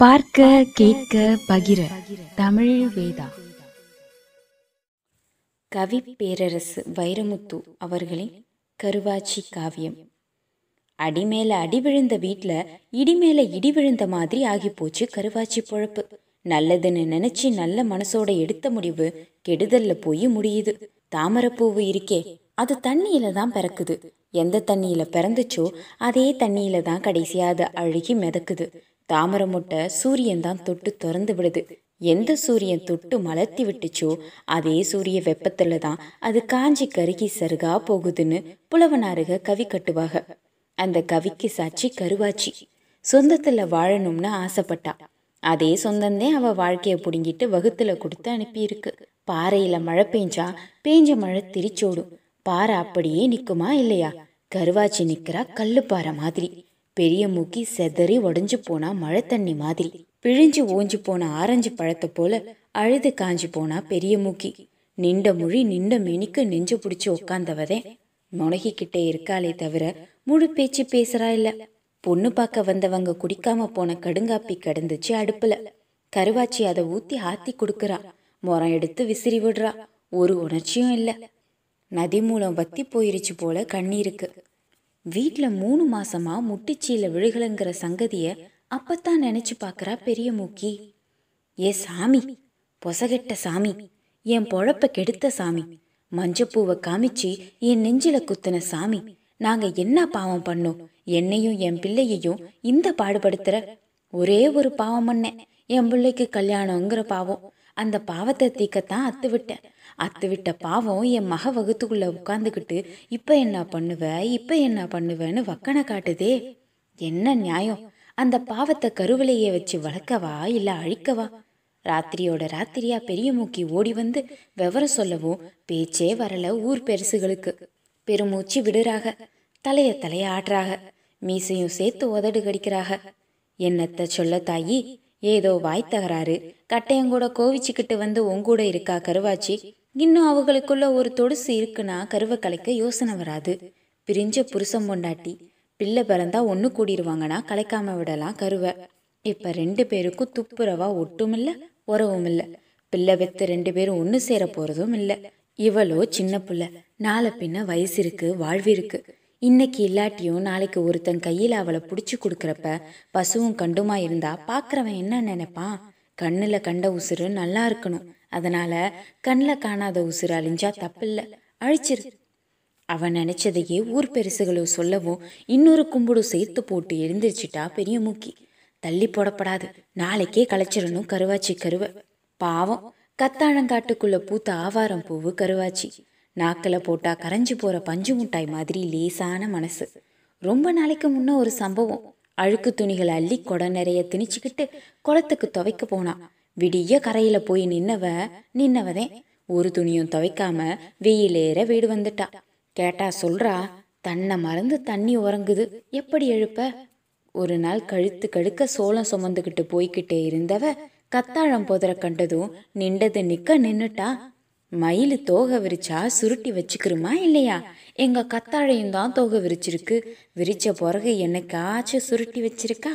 பார்க்க கேட்க பகிர. தமிழ் வேதா. கவி பேரரசு வைரமுத்து அவர்களின் கருவாச்சி காவியம். அடிமேல அடி விழுந்த வீட்டில் இடிமேல இடி விழுந்த மாதிரி ஆகி போச்சு கருவாச்சி பொழப்பு. நல்லதுன்னு நினைச்சு நல்ல மனசோட எடுத்த முடிவு கெடுதல்ல போய் முடியுது. தாமரைப்பூவு இருக்கே அது தண்ணியில தான் பிறக்குது. எந்த தண்ணியில பிறந்துச்சோ அதே தண்ணியில தான் கடைசியா அது அழுகி மிதக்குது. தாமரை முட்டை சூரியன் தான் தொட்டு திறந்து விடுது. எந்த சூரியன் தொட்டு மலர்த்தி விட்டுச்சோ அதே சூரிய வெப்பத்துல தான் அது காஞ்சி கருகி சருகா போகுதுன்னு புலவனாருக கவி கட்டுவாக. அந்த கவிக்கு சாட்சி கருவாச்சி. சொந்தத்துல வாழணும்னு ஆசைப்பட்டா. அதே சொந்தந்தே அவ வாழ்க்கையை புடுங்கிட்டு வகுத்துல கொடுத்து அனுப்பியிருக்கு. பாறையில மழை பெஞ்சா பேஞ்ச மழை திரிச்சோடும். பாறை அப்படியே நிற்குமா இல்லையா? கருவாச்சி நிக்கிறா கல்லு பாறை மாதிரி. பெரிய மூக்கி செதறி உடஞ்சு போனா மழை தண்ணி மாதிரி. பிழிஞ்சு ஓஞ்சு போன ஆரஞ்சு பழத்தை போல அழுது காஞ்சு போனா பெரிய மூக்கி. நின்ற மொழி நின்ற மெனிக்கு நெஞ்சு பிடிச்சி உக்காந்தவதே. முனகிக்கிட்டே இருக்காளே தவிர முழு பேச்சு பேசுறா இல்ல. பொண்ணு பார்க்க வந்தவங்க குடிக்காம போன கடுங்காப்பி கிடந்துச்சு அடுப்புல. கருவாச்சி அதை ஊத்தி ஆத்தி கொடுக்கறா. முறம் எடுத்து விசிறி விடுறா. ஒரு உணர்ச்சியும் இல்ல. நதி மூலம் வத்தி போயிருச்சு போல கண்ணீருக்கு. வீட்டில் மூணு மாசமா முட்டிச்சீல விழுகலங்கிற சங்கதிய அப்பத்தான் நினைச்சு பார்க்கறா பெரிய மூக்கி. ஏ சாமி பொசகெட்ட சாமி என் பொழப்ப கெடுத்த சாமி மஞ்சப்பூவை காமிச்சு என் நெஞ்சில குத்துன சாமி நாங்க என்ன பாவம் பண்ணோம்? என்னையும் என் பிள்ளையையும் இந்த பாடுபடுத்துற ஒரே ஒரு பாவம் பண்ணேன் என் பிள்ளைக்கு கல்யாணங்கிற பாவம். அந்த பாவத்தை தீக்கத்தான் அத்து விட்டேன். அத்து விட்ட பாவம் என் மக வகுத்துக்குள்ள உட்காந்துக்கிட்டு இப்ப என்ன பண்ணுவ? இப்ப என்ன பண்ணுவேன்னு வக்கனை காட்டுதே. என்ன நியாயம்? அந்த பாவத்தை கருவிலையே வச்சு வளர்க்கவா இல்ல அழிக்கவா? ராத்திரியோட ராத்திரியா பெரிய மூக்கி ஓடி வந்து விவரம் சொல்லவும் பேச்சே வரல ஊர் பெருசுகளுக்கு. பெருமூச்சு விடுறாக. தலைய தலைய ஆடுறாக. மீசையும் சேர்த்து உதடு கடிக்கிறாக. என்னத்த சொல்ல தாயி? ஏதோ வாய் தகராறு. கட்டையங்கூட கோவிச்சுக்கிட்டு வந்து உங்கூட இருக்கா கருவாச்சி? இன்னும் அவங்களுக்குள்ள ஒரு தொடுசு இருக்குன்னா கருவை கலைக்க யோசனை வராது. பிரிஞ்ச புருஷம் பொண்டாட்டி. பிள்ளை பிறந்தா ஒன்று கூடிடுவாங்கன்னா கலைக்காம விடலாம் கருவை. இப்ப ரெண்டு பேருக்கும் துப்புரவா ஒட்டும் இல்ல உறவும் இல்ல பிள்ளை வெத்து ரெண்டு பேரும் ஒன்று சேர போறதும் இல்ல. இவளோ சின்ன பிள்ளை. நாளை பின்ன வயசு இருக்கு வாழ்வு இருக்கு. இன்னைக்கு இல்லாட்டியும் நாளைக்கு ஒருத்தன் கையில் அவளை பிடிச்சி கொடுக்குறப்ப பசுவும் கண்டுமா இருந்தா பார்க்குறவன் என்ன நினைப்பான்? கண்ணில் கண்ட உசுறு நல்லா இருக்கணும். அதனால கண்ணில் காணாத உசுறு அழிஞ்சா தப்பில்ல. அழிச்சிரு. அவன் நினைச்சதையே ஊர் பெருசுகளும் சொல்லவும் இன்னொரு கும்பிடும் சேர்த்து போட்டு எழுந்திரிச்சிட்டா பெரிய மூக்கி. தள்ளி போடப்படாது. நாளைக்கே களைச்சிடணும் கருவாச்சி கருவை. பாவம். கத்தாழங்காட்டுக்குள்ள பூத்த ஆவாரம் பூவு கருவாச்சி. நாக்கில் போட்டால் கரைஞ்சி போகிற பஞ்சு முட்டாய் மாதிரி லேசான மனசு. ரொம்ப நாளைக்கு முன்ன ஒரு சம்பவம். அழுக்கு துணிகளை அள்ளி கொடை நிறைய திணிச்சுக்கிட்டு குளத்துக்கு துவைக்க போனான் விடிய கரையில் போய் நின்னவ நின்னவதே ஒரு துணியும் துவைக்காம வெயிலேற வீடு வந்துட்டா. கேட்டா சொல்றா தன்னை மறந்து தண்ணி உறங்குது. எப்படி எழுப்ப? ஒரு நாள் கழுத்து கழுக்க சோளம் சுமந்துக்கிட்டு போய்கிட்டே இருந்தவ கத்தாழம் புதற கண்டதும் நின்றது நிக்க நின்னுட்டா. மயில் தோகை விரிச்சா சுருட்டி வச்சுக்கிறோமா இல்லையா? எங்க கத்தாழையும் தான் தோகை விரிச்சிருக்கு. விரிச்ச பிறகு என்னைக்காச்சும் சுருட்டி வச்சிருக்கா?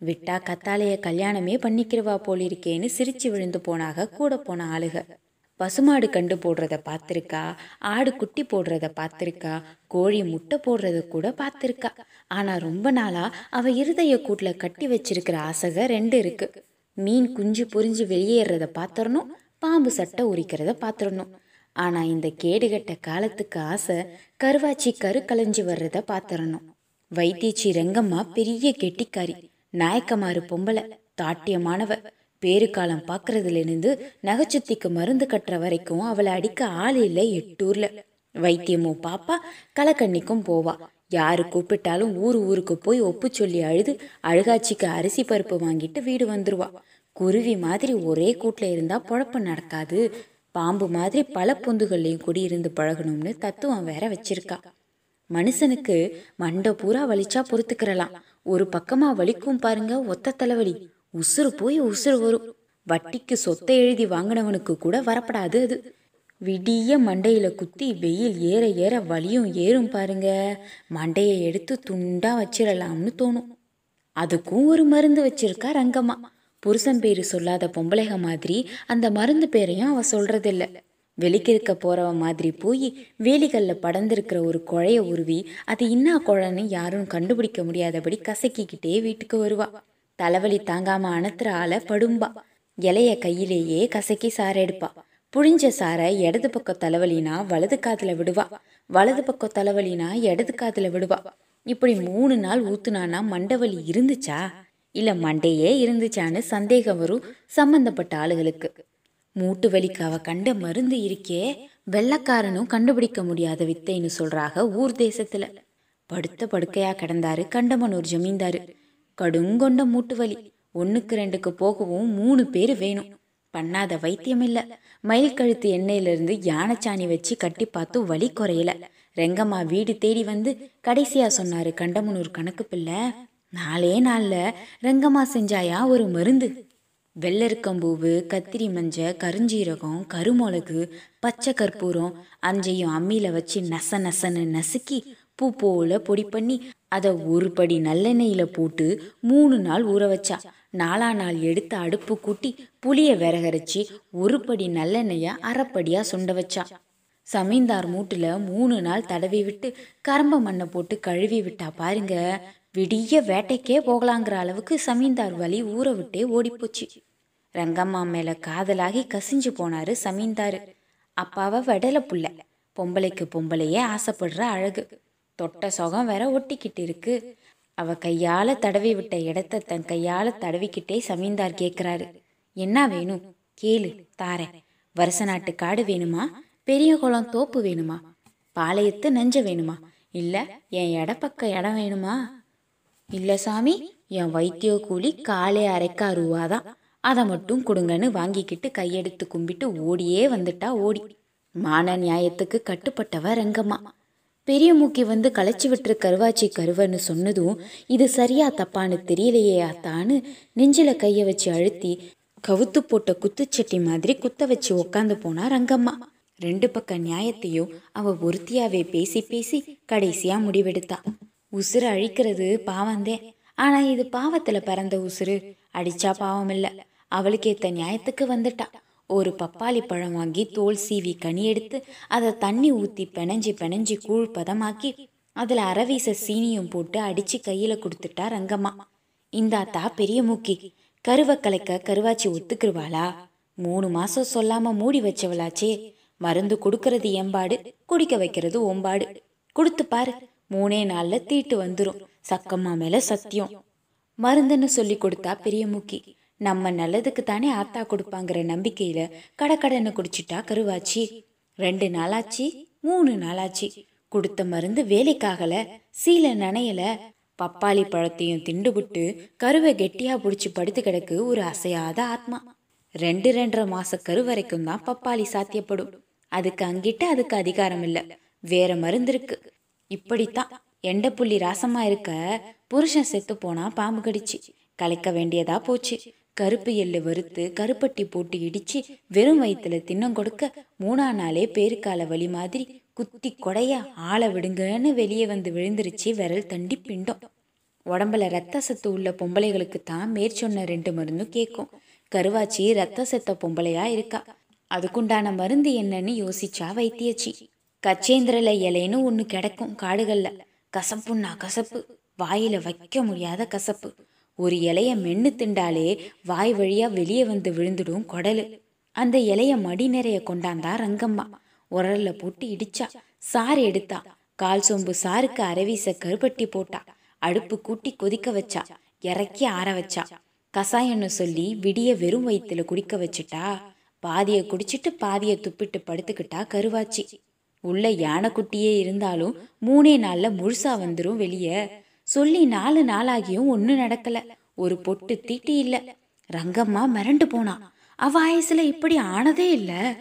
விட்டா கத்தாழைய கல்யாணமே பண்ணிக்கிறவா போலிருக்கேன்னு சிரிச்சு விழுந்து போனாக கூட போன ஆளுக. பசுமாடு கண்டு போடுறத பார்த்துருக்கா? ஆடு குட்டி போடுறத பார்த்துருக்கா? கோழி முட்டை போடுறத கூட பார்த்துருக்கா. ஆனா ரொம்ப நாளா அவ இருதய கூட்டில் கட்டி வச்சிருக்கிற ஆசைக ரெண்டு இருக்கு. மீன் குஞ்சு புரிஞ்சு வெளியேறத பார்த்துடணும். பாம்பு சட்டை உரிக்கிறத பார்த்துடணும் ஆனா இந்த கேடுகட்ட காலத்துக்கு ஆசை கருவாச்சி கரு கலைஞ்சு வர்றத பார்த்துடணும் வைத்தியச்சி ரெங்கம்மா பெரிய கெட்டிக்காரி. நாயக்கமாறு பொம்பளை தாட்டியமானவ. பேருக்காலம் பார்க்கறதுல இருந்து நகைச்சுத்திக்கு மருந்து கட்டுற வரைக்கும் அவளை அடிக்க ஆள் இல்லை எட்டூர்ல. வைத்தியமும் பாப்பா கலக்கண்ணிக்கும் போவா. யாரு கூப்பிட்டாலும் ஊர் ஊருக்கு போய் ஒப்பு சொல்லி அழுது அழுகாட்சிக்கு அரிசி பருப்பு வாங்கிட்டு வீடு வந்துருவா. குருவி மாதிரி ஒரே கூட்டில் இருந்தால் பொழப்பு நடக்காது. பாம்பு மாதிரி பல பொந்துகள்லையும் இருந்து பழகணும்னு தத்துவம் வேற வச்சிருக்கா. மனுஷனுக்கு மண்டை பூரா வலிச்சா பொறுத்துக்கிறலாம். ஒரு பக்கமா வலிக்கும் பாருங்க ஒத்த தலைவலி. உசுறு போய் உசுறு வரும். வட்டிக்கு சொத்தை எழுதி வாங்கினவனுக்கு கூட வரப்படாது அது. விடிய மண்டையில குத்தி வெயில் ஏற ஏற வலியும் ஏறும் பாருங்க. மண்டையை எடுத்து துண்டா வச்சிடலாம்னு தோணும். அதுக்கும் ஒரு மருந்து வச்சிருக்கா ரங்கம்மா. புருஷன் பேரு சொல்லாத பொம்பளைக மாதிரி அந்த மருந்து பேரையும் அவ சொல்றதில்ல. வெளிக்கிருக்க போறவ மாதிரி போய் வேலிகள்ல படர்ந்திருக்கிற ஒரு குழைய உருவி அது இன்னா குழன்னு யாரும் கண்டுபிடிக்க முடியாதபடி கசக்கிக்கிட்டே வீட்டுக்கு வருவா. தலைவலி தாங்காம அணத்துற ஆளை படும்பா. இலைய கையிலேயே கசக்கி சாறு எடுப்பா புழிஞ்ச சாரை இடது பக்கம் தலைவலினா வலது காதுல விடுவா. வலது பக்கம் தலைவலினா இடது காதுல விடுவா. இப்படி மூணு நாள் ஊத்துனானா மண்டவலி இருந்துச்சா? இல்ல மண்டையே இருந்துச்சான்னு சந்தேகம் வரும் சம்பந்தப்பட்ட ஆளுகளுக்கு. மூட்டு வலிக்கு அவ கண்ட மருந்து இருக்கே வெள்ளக்காரனும் கண்டுபிடிக்க முடியாத வித்தைன்னு சொல்றாக ஊர் தேசத்துல. படுத்த படுக்கையா கிடந்தாரு கண்டமனூர் ஜமீன்தாரு. கடுங்கொண்ட மூட்டு வலி. ஒன்றுக்கு ரெண்டுக்கு போகவும் மூணு பேர் வேணும். பண்ணாத வைத்தியம் இல்ல. மயில் கழுத்து எண்ணெயிலிருந்து யானைச்சாணி வச்சு கட்டி பார்த்தும் வலி குறையல. ரெங்கம்மா வீடு தேடி வந்து கடைசியா சொன்னாரு கண்டமனூர் கணக்கு பிள்ளை. நாலே நாளில் ரங்கம்மா செஞ்சாயா ஒரு மருந்து? வெள்ளரிக்கம்பூவு கத்திரி மஞ்ச கருஞ்சீரகம் கருமிளகு பச்சை கற்பூரம் அஞ்சையும் அம்மியில் வச்சு நச நசன்னு நசுக்கி பூ போல பொடி பண்ணி அதை ஒரு படி நல்லெண்ணெயில் போட்டு மூணு நாள் ஊற வச்சா. நாலா நாள் எடுத்து அடுப்பு கூட்டி புளியை விறகரைச்சி ஒரு படி நல்லெண்ணெயை அரைப்படியாக சுண்ட வச்சா. சமீந்தார் மூட்டில் மூணு நாள் தடவி விட்டு கரம்ப மண்ணை போட்டு கழுவி விட்டா பாருங்க. விடிய வேட்டைக்கே போகலாங்கிற அளவுக்கு சமீந்தார் வலி ஊற விட்டே ஓடிப்போச்சு. ரங்கம்மா மேல காதலாகி கசிஞ்சு போனாரு சமீந்தார். அப்பாவை வெடல புள்ள. பொம்பளைக்கு பொம்பளையே ஆசைப்படுற அழகு. தொட்ட சுகம் வேற ஒட்டிக்கிட்டு இருக்கு. அவ கையால தடவி விட்ட இடத்த தன் கையால தடவிக்கிட்டே சமீந்தார் கேக்குறாரு. என்ன வேணும் கேளு தாரேன். வருஷ நாட்டு காடு வேணுமா? பெரிய குளம் தோப்பு வேணுமா? பாளையத்து நெஞ்ச வேணுமா? இல்ல என் இடப்பக்க இடம் வேணுமா? இல்ல சாமி என் வைத்திய கூலி காலே அரைக்கா ரூபாதான் அதை மட்டும் கொடுங்கன்னு வாங்கிக்கிட்டு கையெடுத்து கும்பிட்டு ஓடியே வந்துட்டா ஓடி. மான நியாயத்துக்கு கட்டுப்பட்டவ ரங்கம்மா. பெரிய மூக்கி வந்து களைச்சி விட்டுரு கருவாச்சி கருவன்னு சொன்னதும் இது சரியா தப்பான்னு தெரியலையே அத்தான்னு நெஞ்சில கைய வச்சு அழுத்தி கவுத்து போட்ட குத்துச்சட்டி மாதிரி குத்த வச்சு உக்காந்து போனா ரங்கம்மா. ரெண்டு பக்க நியாயத்தையும் அவ ஒருத்தியாவே பேசி பேசி கடைசியா முடிவெடுத்தா. உசுறு அழிக்கிறது பாவந்தே. ஆனா இது பாவத்துல பிறந்த உசுறு. அடிச்சா பாவம் இல்ல அவளுக்கேத்த நியாயத்துக்கு வந்துட்டா. ஒரு பப்பாளி பழம் வாங்கி தோல் சீவி கனி எடுத்து அதை தண்ணி ஊத்தி பெனஞ்சி பெனஞ்சி கூழ் பதமாக்கி அதுல அரவீச சீனியும் போட்டு அடிச்சு கையில கொடுத்துட்டா ரங்கம்மா. இந்தாத்தா பெரிய மூக்கி. கருவை கலைக்க கருவாச்சி ஒத்துக்குருவாளா? மூணு மாசம் சொல்லாம மூடி வச்சவளாச்சே. மருந்து கொடுக்கறது எம்பாடு குடிக்க வைக்கிறது ஒம்பாடு கொடுத்து பாரு. மூணே நாள்ல தீட்டு வந்துரும். சக்கம்மா மேல சத்தியம். மருந்துன்னு சொல்லி கொடுத்தா பெரிய முக்கி. நம்ம நல்லதுக்கு தானே ஆத்தா கொடுப்பாங்கிற நம்பிக்கையில கடக்கடன்னு குடிச்சிட்டா கருவாச்சி. ரெண்டு நாளாச்சு மூணு நாளாச்சு. கொடுத்த மருந்து வேலைக்காகல சீலை நனையல. பப்பாளி பழத்தையும் திண்டுபுட்டு கருவை கெட்டியா புடிச்சு படுத்து கிடக்கு ஒரு அசையாத ஆத்மா. ரெண்டு ரெண்டரை மாச கரு வரைக்கும் தான் பப்பாளி சாத்தியப்படும். அதுக்கு அங்கிட்ட அதுக்கு அதிகாரம் இல்லை வேற மருந்து இருக்கு இப்படித்தான். எண்ட புள்ளி ராசமா இருக்க புருஷன் செத்து போனா பாம்பு கடிச்சு. கலைக்க வேண்டியதா போச்சு. கருப்பு எள்ளு வறுத்து கருப்பட்டி போட்டு இடிச்சு வெறும் வயிற்றுல தின்னம் கொடுக்க மூணா நாளே பேருக்கால வலி மாதிரி குத்தி கொடைய ஆளை விடுங்கன்னு வெளியே வந்து விழுந்துருச்சு விரல் தண்டி பிண்டம். உடம்புல ரத்த சத்து உள்ள பொம்பளைகளுக்கு தான் மேற்சொன்ன ரெண்டு மருந்தும் கேட்கும் கருவாச்சி ரத்த செத்த பொம்பளையா இருக்கா? அதுக்குண்டான மருந்து என்னன்னு யோசிச்சா வைத்தியச்சி. கச்சேந்திரல இலைன்னு ஒன்று கிடைக்கும் காடுகளில். கசப்புன்னா கசப்பு. வாயில வைக்க முடியாத கசப்பு. ஒரு இலைய மென்னு திண்டாலே வாய் வழியா வெளியே வந்து விழுந்துடும் குடலு. அந்த இலைய மடி நிறைய கொண்டாந்தா ரங்கம்மா. உரல்ல போட்டு இடிச்சா. சாறு எடுத்தா. கால் சொம்பு சாருக்கு அரவீச கருப்பட்டி போட்டா அடுப்பு கூட்டி கொதிக்க வச்சா. இறக்கி ஆற வச்சா. கசாயம்னு சொல்லி விடிய வெறும் வயிற்றுல குடிக்க வச்சுட்டா. பாதியை குடிச்சிட்டு பாதியை துப்பிட்டு படுத்துக்கிட்டா கருவாச்சி. உள்ள யானைக்குட்டியே இருந்தாலும் மூணே நாள்ல முழுசா வந்துரும் வெளியே. சொல்லி நாலு நாளாகியும் ஒன்னும் நடக்கல. ஒரு பொட்டு தீட்டி இல்ல. ரங்கம்மா மிரண்டு போனா. அவ ஆயுசுல இப்படி ஆனதே இல்ல.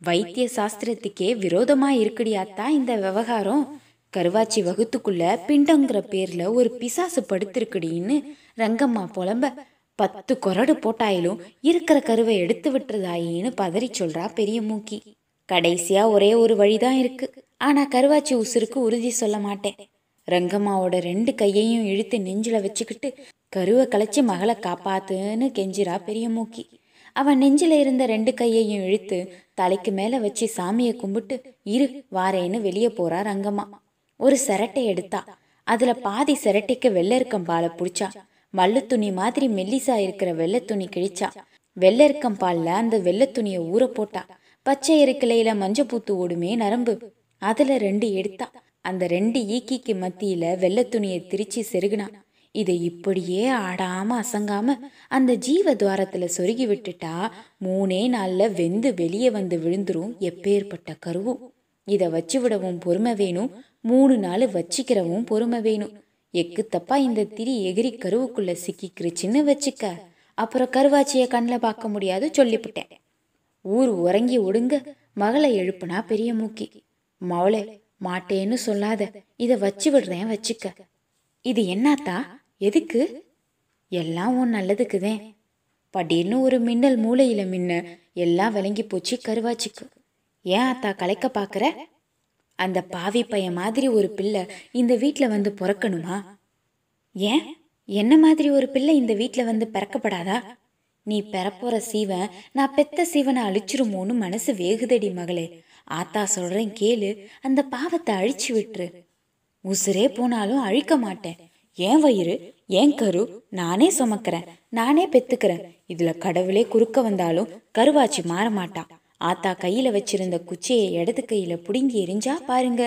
வைத்திய சாஸ்திரத்துக்கே விரோதமா இருக்குடியாத்தா இந்த விவகாரம். கருவாச்சி வகுத்துக்குள்ள பிண்டங்கிற பேர்ல ஒரு பிசாசு படுத்திருக்குடின்னு ரங்கம்மா புலம்ப. பத்து கொரடு போட்டாயிலும் இருக்கிற கருவை எடுத்து விட்டுறதாயின்னு பதறி சொல்றா பெரிய மூக்கி. கடைசியா ஒரே ஒரு வழிதான் இருக்கு. ஆனா கருவாச்சி உசுருக்கு உறுதி சொல்ல மாட்டேன். ரங்கம்மாவோட ரெண்டு கையையும் இழுத்து நெஞ்சில வச்சுக்கிட்டு கருவை கலைச்சி மகளை காப்பாத்துன்னு கெஞ்சிரா பெரிய மூக்கி. அவன் நெஞ்சில இருந்த ரெண்டு கையையும் இழுத்து தலைக்கு மேல வச்சு சாமியை கும்பிட்டு இரு வாரேன்னு வெளியே போறா ரங்கம்மா. ஒரு சிரட்டை எடுத்தா. அதுல பாதி சிரட்டைக்கு வெள்ளருக்கம்பாலை புடிச்சா. மல்லு துணி மாதிரி மெல்லிசா இருக்கிற வெள்ளை துணி கிழிச்சா. வெள்ளருக்கம்பால அந்த வெள்ளை துணியை ஊற போட்டா. பச்சை எருக்கிளையில மஞ்சப்பூத்து ஓடுமே நரம்பு. அதுல ரெண்டு எடுத்தா. அந்த ரெண்டு ஈக்கிக்கு மத்தியில வெள்ளை துணியை திரிச்சு செருகுனா. இதை இப்படியே ஆடாம அசங்காம அந்த ஜீவ துவாரத்துல சொருகி விட்டுட்டா மூணே நாள்ல வெந்து வெளியே வந்து விழுந்துரும் எப்பேற்பட்ட கருவும் இதை வச்சு விடவும் பொறுமை வேணும். மூணு நாள் வச்சிக்கிறவும் பொறுமை வேணும். எக்கு தப்பா இந்த திரி எகிரி கருவுக்குள்ள சிக்கிக்கிருச்சுன்னு வச்சுக்க. அப்புறம் கருவாச்சியை கண்ணில் பார்க்க முடியாது சொல்லிவிட்டேன் ஊர் உறங்கி ஒடுங்க மகளை எழுப்புனா பெரிய மூக்கி. மவளே மாட்டேன்னு சொல்லாத இதை வச்சு விடுறேன் வச்சுக்க. இது என்னத்தா எதுக்கு? எல்லாம் உன் நல்லதுக்குதேன் படின்னு ஒரு மின்னல் மூளையில மின்ன எல்லாம் விளங்கி போச்சு கருவாச்சிக்கு. ஏன் அத்தா கலைக்க பாக்குற? அந்த பாவி பையன் மாதிரி ஒரு பிள்ளை இந்த வீட்டில் வந்து பிறக்கணுமா? ஏன்? என்ன மாதிரி ஒரு பிள்ளை இந்த வீட்டில் வந்து பிறக்கப்படாதா? நீ பெறப்போற சீவன் நான் பெத்த சீவனை அழிச்சிருமோன்னு மனசு வேகுதடி மகளே. ஆத்தா சொல்றேன் கேளு அந்த பாவத்தை அழிச்சு விட்டுரு. உசுரே போனாலும் அழிக்க மாட்டேன். ஏன் வயிறு ஏன் கரு நானே சுமக்கிறேன் நானே பெத்துக்கிறேன். இதுல கடவுளே குறுக்க வந்தாலும் கருவாச்சி மாற மாட்டா. ஆத்தா கையில வச்சிருந்த குச்சியை இடது கையில புடுங்கி எரிஞ்சா பாருங்க.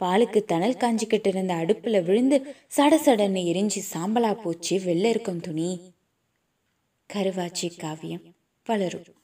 பாலுக்கு தணல் காஞ்சிக்கிட்டு இருந்த அடுப்புல விழுந்து சட சடன்னு எரிஞ்சு சாம்பலா போச்சு வெள்ளை இருக்கும் துணி. கருவாச்சி காவியம் வளரும்.